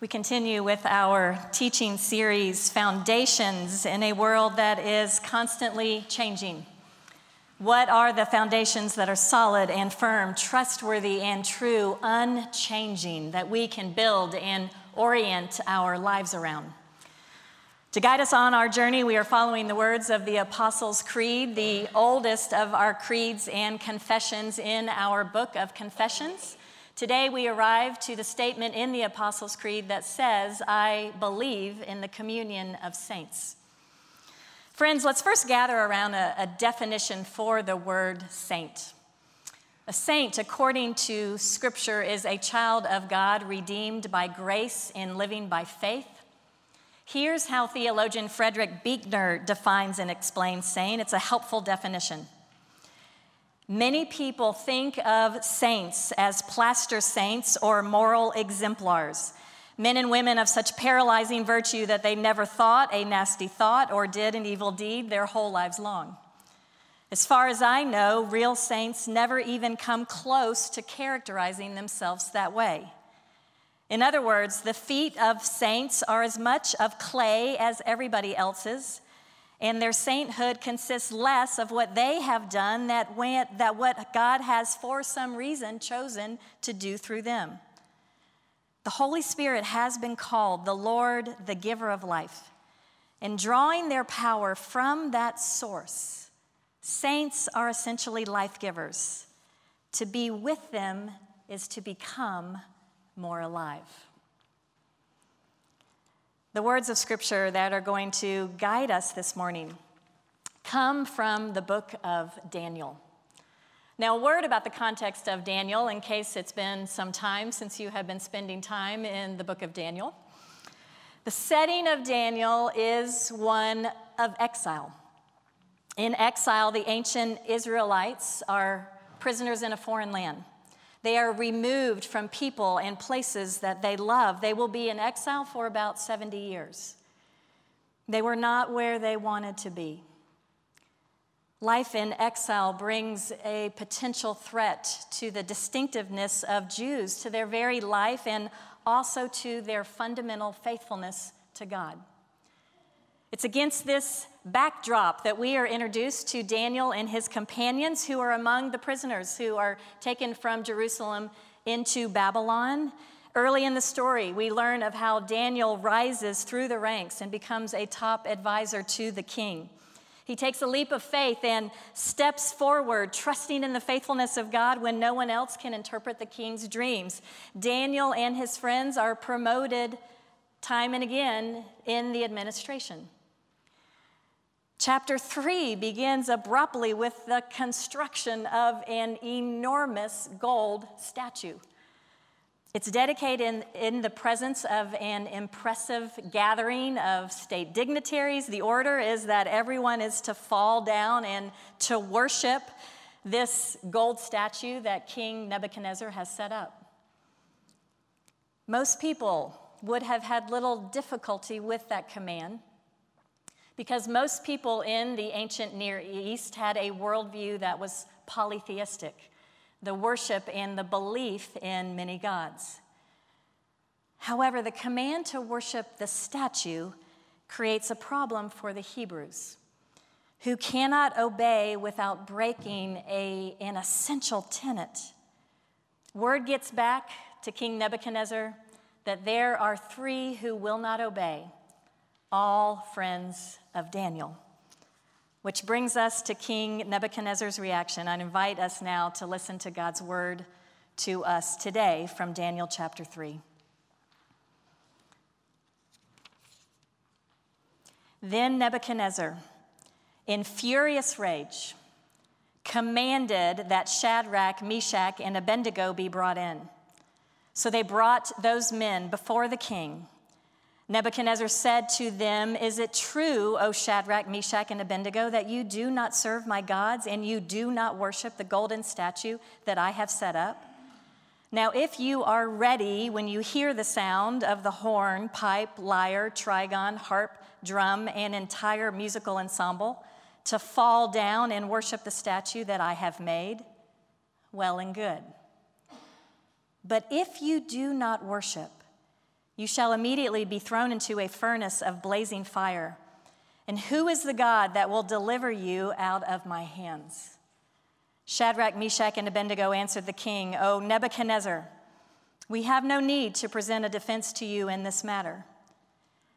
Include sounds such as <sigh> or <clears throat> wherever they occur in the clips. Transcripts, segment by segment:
We continue with our teaching series, Foundations in a World That is Constantly Changing. What are the foundations that are solid and firm, trustworthy and true, unchanging, that we can build and orient our lives around? To guide us on our journey, we are following the words of the Apostles' Creed, the oldest of our creeds and confessions in our book of Confessions. Today, we arrive to the statement in the Apostles' Creed that says, I believe in the communion of saints. Friends, let's first gather around a, a, definition for the word saint. A saint, according to Scripture, is a child of God redeemed by grace in living by faith. Here's how theologian Frederick Buechner defines and explains saint. It's a helpful definition. Many people think of saints as plaster saints or moral exemplars. Men and women of such paralyzing virtue that they never thought a nasty thought or did an evil deed their whole lives long. As far as I know, real saints never even come close to characterizing themselves that way. In other words, the feet of saints are as much of clay as everybody else's, and their sainthood consists less of what they have done that, went, that what God has for some reason chosen to do through them. The Holy Spirit has been called the Lord, the giver of life. And drawing their power from that source, saints are essentially life givers. To be with them is to become more alive. The words of Scripture that are going to guide us this morning come from the book of Daniel. Now, a word about the context of Daniel, in case it's been some time since you have been spending time in the book of Daniel. The setting of Daniel is one of exile. In exile, the ancient Israelites are prisoners in a foreign land. They are removed from people and places that they love. They will be in exile for about 70 years. They were not where they wanted to be. Life in exile brings a potential threat to the distinctiveness of Jews, to their very life, and also to their fundamental faithfulness to God. It's against this backdrop that we are introduced to Daniel and his companions who are among the prisoners who are taken from Jerusalem into Babylon. Early in the story, we learn of how Daniel rises through the ranks and becomes a top advisor to the king. He takes a leap of faith and steps forward, trusting in the faithfulness of God when no one else can interpret the king's dreams. Daniel and his friends are promoted time and again in the administration. Chapter 3 begins abruptly with the construction of an enormous gold statue. It's dedicated in, in, the presence of an impressive gathering of state dignitaries. The order is that everyone is to fall down and to worship this gold statue that King Nebuchadnezzar has set up. Most people would have had little difficulty with that command because most people in the ancient Near East had a worldview that was polytheistic, the worship and the belief in many gods. However, the command to worship the statue creates a problem for the Hebrews, who cannot obey without breaking a, an essential tenet. Word gets back to King Nebuchadnezzar that there are three who will not obey all friends of Daniel. Which brings us to King Nebuchadnezzar's reaction. I invite us now to listen to God's word to us today from Daniel chapter 3. Then Nebuchadnezzar, in furious rage, commanded that Shadrach, Meshach, and Abednego be brought in. So they brought those men before the king. Nebuchadnezzar said to them, Is it true, O Shadrach, Meshach, and Abednego, that you do not serve my gods and you do not worship the golden statue that I have set up? Now, if you are ready when you hear the sound of the horn, pipe, lyre, trigon, harp, drum, and entire musical ensemble, to fall down and worship the statue that I have made, well and good. But if you do not worship, You shall immediately be thrown into a furnace of blazing fire. And who is the God that will deliver you out of my hands? Shadrach, Meshach, and Abednego answered the king, O Nebuchadnezzar, we have no need to present a defense to you in this matter.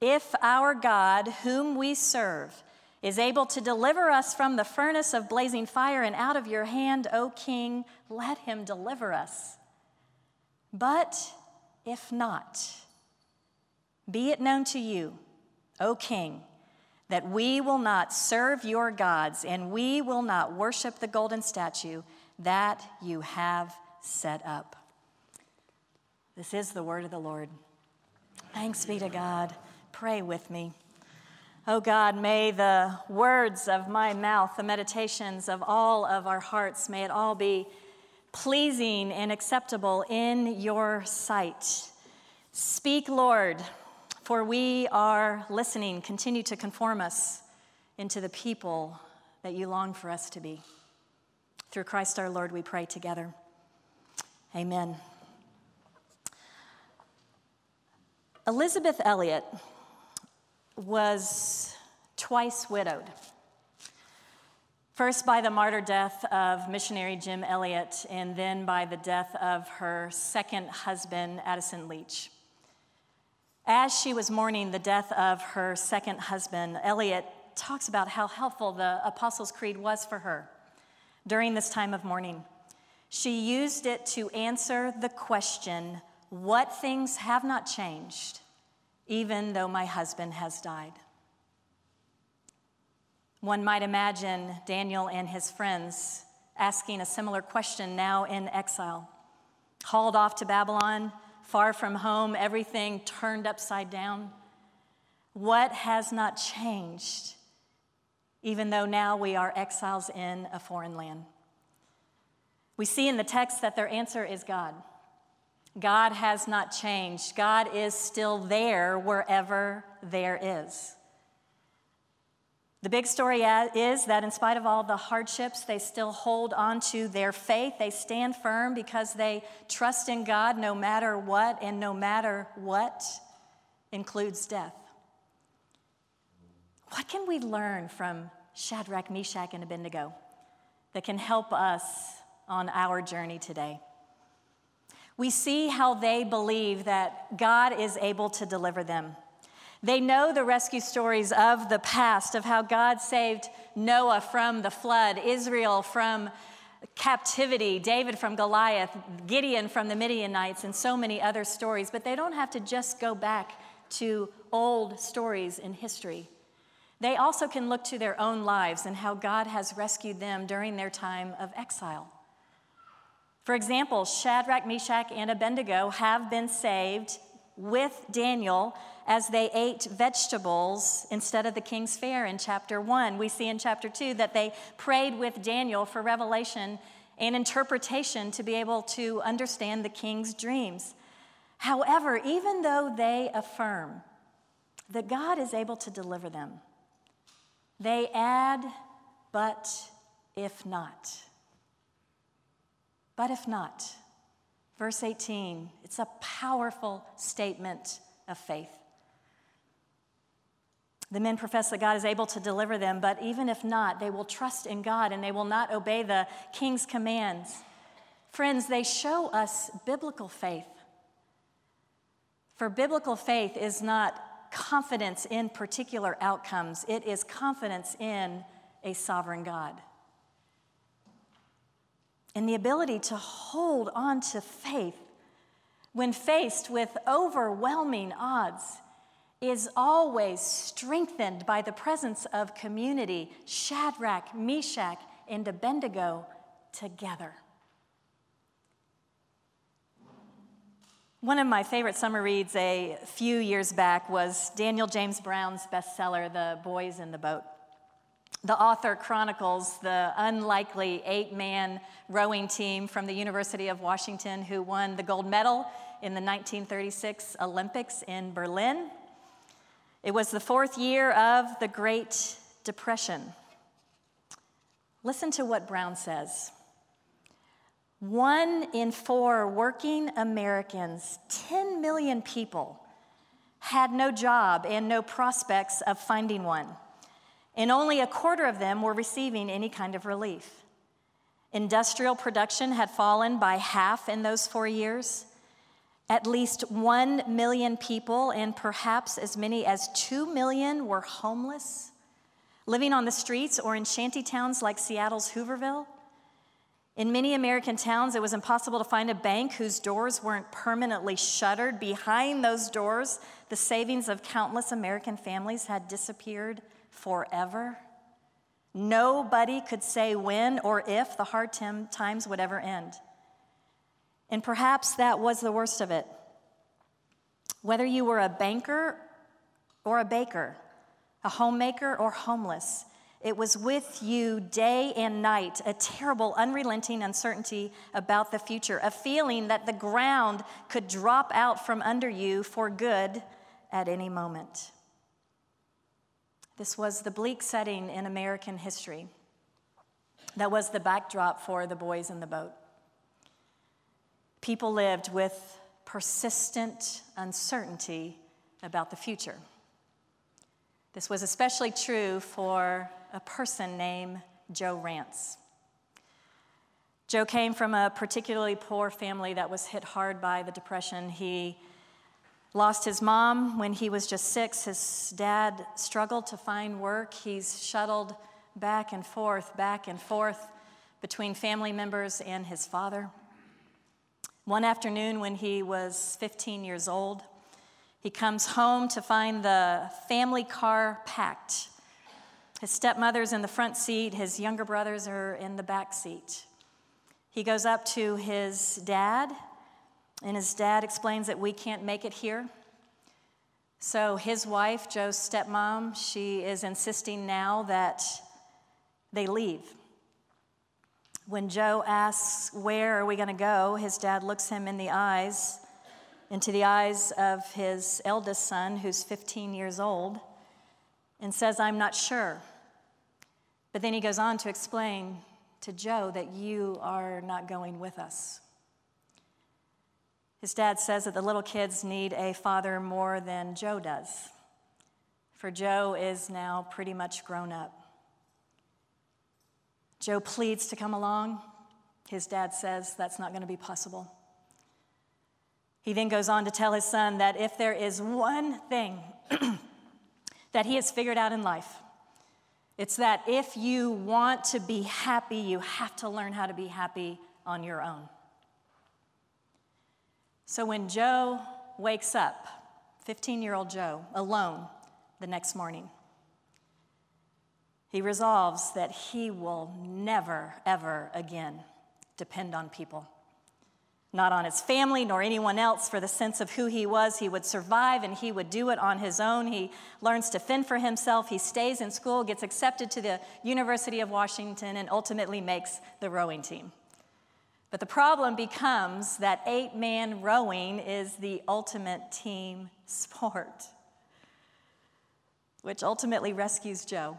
If our God, whom we serve, is able to deliver us from the furnace of blazing fire and out of your hand, O king, let him deliver us. But if not, be it known to you, O king, that we will not serve your gods and we will not worship the golden statue that you have set up. This is the word of the Lord. Thanks be to God. Pray with me. Oh God, may the words of my mouth, the meditations of all of our hearts, may it all be pleasing and acceptable in your sight. Speak, Lord for we are listening. Continue to conform us into the people that you long for us to be. Through Christ our Lord, we pray together. Amen. Elisabeth Elliot was twice widowed. First, by the martyr death of missionary Jim Elliot, and then by the death of her second husband, Addison Leitch. As she was mourning the death of her second husband, Elliot talks about how helpful the Apostles' Creed was for her during this time of mourning. She used it to answer the question what things have not changed, even though my husband has died? One might imagine Daniel and his friends asking a similar question now in exile. Hauled off to Babylon, far from home, everything turned upside down. What has not changed, even though now we are exiles in a foreign land? We see in the text that their answer is God. God has not changed. God is still there wherever there is. The big story uh, is that in spite of all the hardships, they still hold on to their faith. They stand firm because they trust in God no matter what, and no matter what includes death. What can we learn from Shadrach, Meshach, and Abednego that can help us on our journey today? We see how they believe that God is able to deliver them. They know the rescue stories of the past, of how God saved Noah from the flood, Israel from captivity, David from Goliath, Gideon from the Midianites, and so many other stories. But they don't have to just go back to old stories in history. They also can look to their own lives and how God has rescued them during their time of exile. For example, Shadrach, Meshach, and Abednego have been saved with Daniel as they ate vegetables instead of the king's fare in chapter 1. We see in chapter 2 that they prayed with Daniel for revelation and interpretation to be able to understand the king's dreams. However, even though they affirm that God is able to deliver them, they add, but if not. But if not. Verse 18, it's a powerful statement of faith. The men profess that God is able to deliver them, but even if not, they will trust in God and they will not obey the king's commands. Friends, they show us biblical faith. For biblical faith is not confidence in particular outcomes, it is confidence in a sovereign God. And the ability to hold on to faith when faced with overwhelming odds is always strengthened by the presence of community, Shadrach, Meshach, and Abednego together. One of my favorite summer reads a few years back was Daniel James Brown's bestseller, The Boys in the Boat. The author chronicles the unlikely eight man rowing team from the University of Washington who won the gold medal in the 1936 Olympics in Berlin. It was the fourth year of the Great Depression. Listen to what Brown says. One in four working Americans, 10 million people, had no job and no prospects of finding one, and only a quarter of them were receiving any kind of relief. Industrial production had fallen by half in those four years. At least one million people, and perhaps as many as two million, were homeless, living on the streets or in shanty towns like Seattle's Hooverville. In many American towns, it was impossible to find a bank whose doors weren't permanently shuttered. Behind those doors, the savings of countless American families had disappeared forever. Nobody could say when or if the hard times would ever end. And perhaps that was the worst of it. Whether you were a banker or a baker, a homemaker or homeless, it was with you day and night, a terrible, unrelenting uncertainty about the future, a feeling that the ground could drop out from under you for good at any moment. This was the bleak setting in American history that was the backdrop for the boys in the boat. People lived with persistent uncertainty about the future. This was especially true for a person named Joe Rantz. Joe came from a particularly poor family that was hit hard by the Depression. He lost his mom when he was just six. His dad struggled to find work. He's shuttled back and forth, back and forth between family members and his father. One afternoon, when he was 15 years old, he comes home to find the family car packed. His stepmother's in the front seat, his younger brothers are in the back seat. He goes up to his dad, and his dad explains that we can't make it here. So his wife, Joe's stepmom, she is insisting now that they leave. When Joe asks, Where are we going to go? his dad looks him in the eyes into the eyes of his eldest son, who's 15 years old, and says, I'm not sure. But then he goes on to explain to Joe that you are not going with us. His dad says that the little kids need a father more than Joe does, for Joe is now pretty much grown up. Joe pleads to come along. His dad says that's not going to be possible. He then goes on to tell his son that if there is one thing <clears throat> that he has figured out in life, it's that if you want to be happy, you have to learn how to be happy on your own. So when Joe wakes up, 15 year old Joe, alone the next morning, he resolves that he will never, ever again depend on people not on his family nor anyone else for the sense of who he was. He would survive and he would do it on his own. He learns to fend for himself. He stays in school, gets accepted to the University of Washington, and ultimately makes the rowing team. But the problem becomes that eight man rowing is the ultimate team sport, which ultimately rescues Joe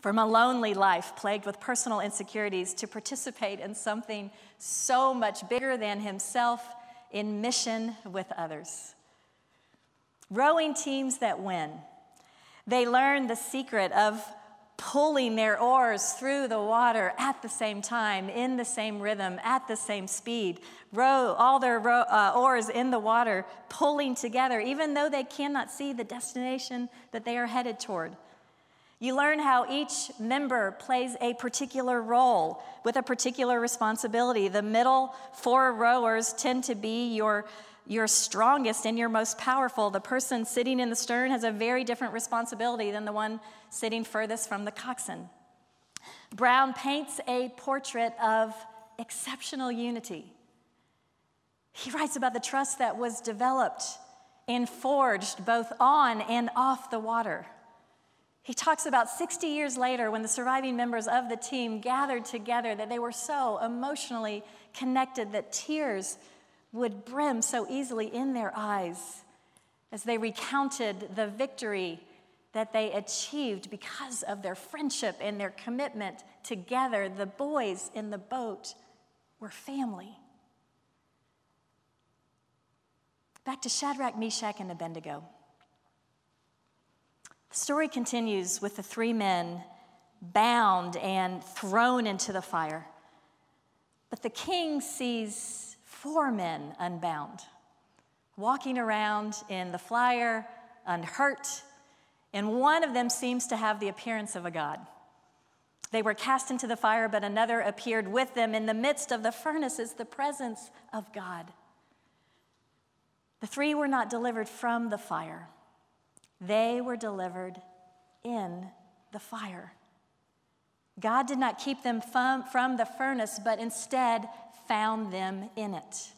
from a lonely life plagued with personal insecurities to participate in something so much bigger than himself in mission with others. Rowing teams that win. They learn the secret of pulling their oars through the water at the same time, in the same rhythm, at the same speed. Row all their row, uh, oars in the water, pulling together, even though they cannot see the destination that they are headed toward. You learn how each member plays a particular role with a particular responsibility. The middle four rowers tend to be your, your strongest and your most powerful. The person sitting in the stern has a very different responsibility than the one sitting furthest from the coxswain. Brown paints a portrait of exceptional unity. He writes about the trust that was developed and forged both on and off the water. He talks about 60 years later when the surviving members of the team gathered together that they were so emotionally connected that tears would brim so easily in their eyes as they recounted the victory that they achieved because of their friendship and their commitment together. The boys in the boat were family. Back to Shadrach, Meshach, and Abednego. The story continues with the three men bound and thrown into the fire. But the king sees four men unbound, walking around in the fire, unhurt, and one of them seems to have the appearance of a god. They were cast into the fire, but another appeared with them. In the midst of the furnace is the presence of God. The three were not delivered from the fire, they were delivered in the fire. God did not keep them from, from the furnace, but instead found them in it.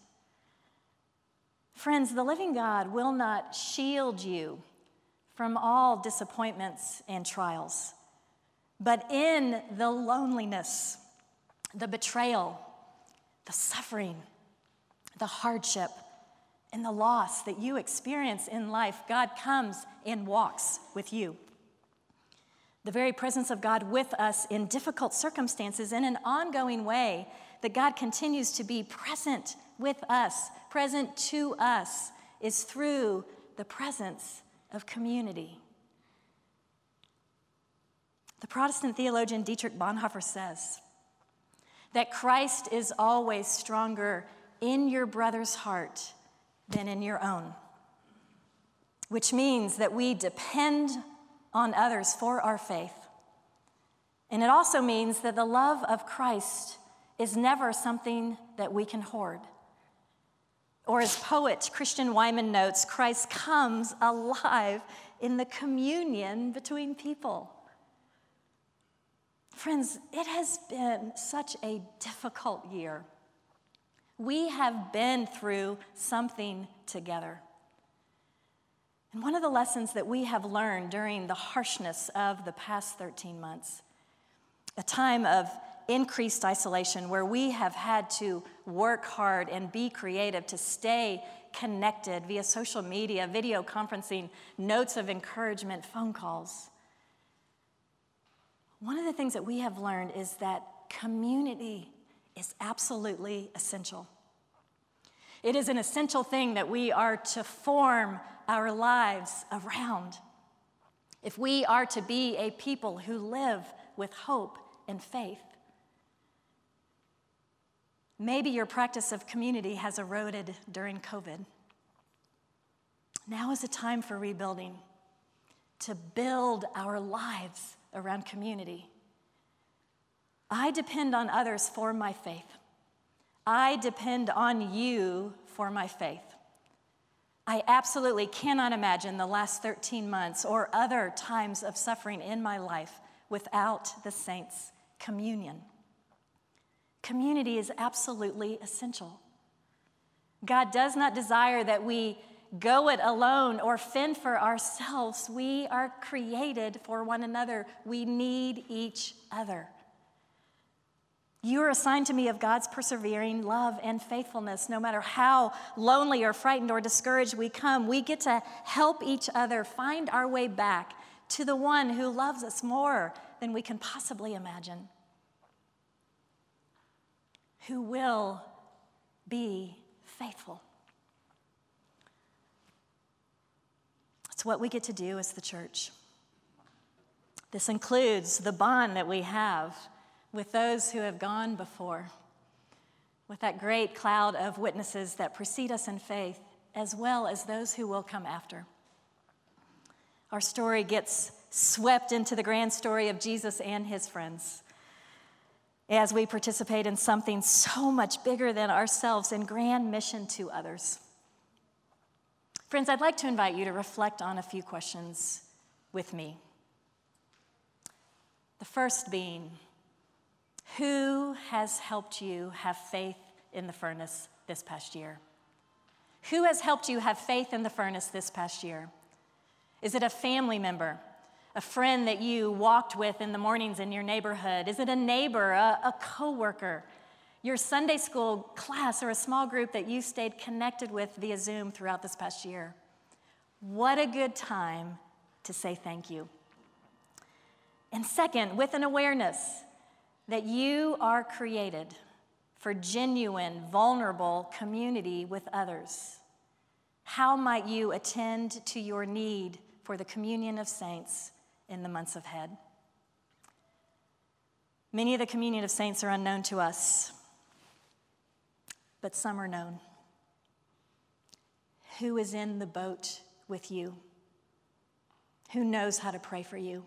Friends, the living God will not shield you from all disappointments and trials, but in the loneliness, the betrayal, the suffering, the hardship, and the loss that you experience in life, God comes and walks with you. The very presence of God with us in difficult circumstances in an ongoing way, that God continues to be present with us, present to us, is through the presence of community. The Protestant theologian Dietrich Bonhoeffer says that Christ is always stronger in your brother's heart than in your own, which means that we depend on others for our faith. And it also means that the love of Christ is never something that we can hoard. Or, as poet Christian Wiman notes, Christ comes alive in the communion between people. Friends, it has been such a difficult year. We have been through something together. And one of the lessons that we have learned during the harshness of the past 13 months, a time of increased isolation where we have had to work hard and be creative to stay connected via social media, video conferencing, notes of encouragement, phone calls. One of the things that we have learned is that community is absolutely essential. It is an essential thing that we are to form our lives around. If we are to be a people who live with hope and faith, maybe your practice of community has eroded during COVID. Now is a time for rebuilding, to build our lives around community. I depend on others for my faith. I depend on you for my faith. I absolutely cannot imagine the last 13 months or other times of suffering in my life without the saints' communion. Community is absolutely essential. God does not desire that we go it alone or fend for ourselves. We are created for one another. We need each other. You are assigned to me of God's persevering love and faithfulness. No matter how lonely or frightened or discouraged we come, we get to help each other find our way back to the one who loves us more than we can possibly imagine, who will be faithful. It's what we get to do as the church. This includes the bond that we have with those who have gone before, with that great cloud of witnesses that precede us in faith, as well as those who will come after. Our story gets swept into the grand story of Jesus and his friends as we participate in something so much bigger than ourselves in grand mission to others. Friends, I'd like to invite you to reflect on a few questions with me. The first being, who has helped you have faith in the furnace this past year? Who has helped you have faith in the furnace this past year? Is it a family member, a friend that you walked with in the mornings in your neighborhood? Is it a neighbor, a, a coworker, your Sunday school class, or a small group that you stayed connected with via Zoom throughout this past year? What a good time to say thank you. And second, with an awareness that you are created for genuine, vulnerable community with others. How might you attend to your need for the communion of saints in the months ahead? Many of the communion of saints are unknown to us, but some are known. Who is in the boat with you? Who knows how to pray for you?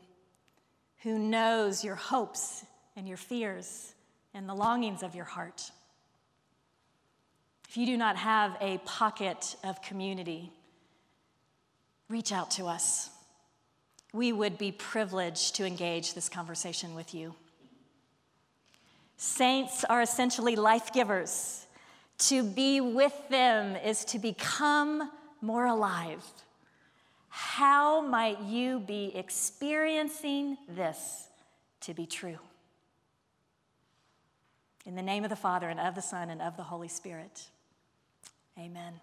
Who knows your hopes and your fears and the longings of your heart? If you do not have a pocket of community, reach out to us. We would be privileged to engage this conversation with you. Saints are essentially life givers. To be with them is to become more alive. How might you be experiencing this to be true? In the name of the Father, and of the Son, and of the Holy Spirit. Amen.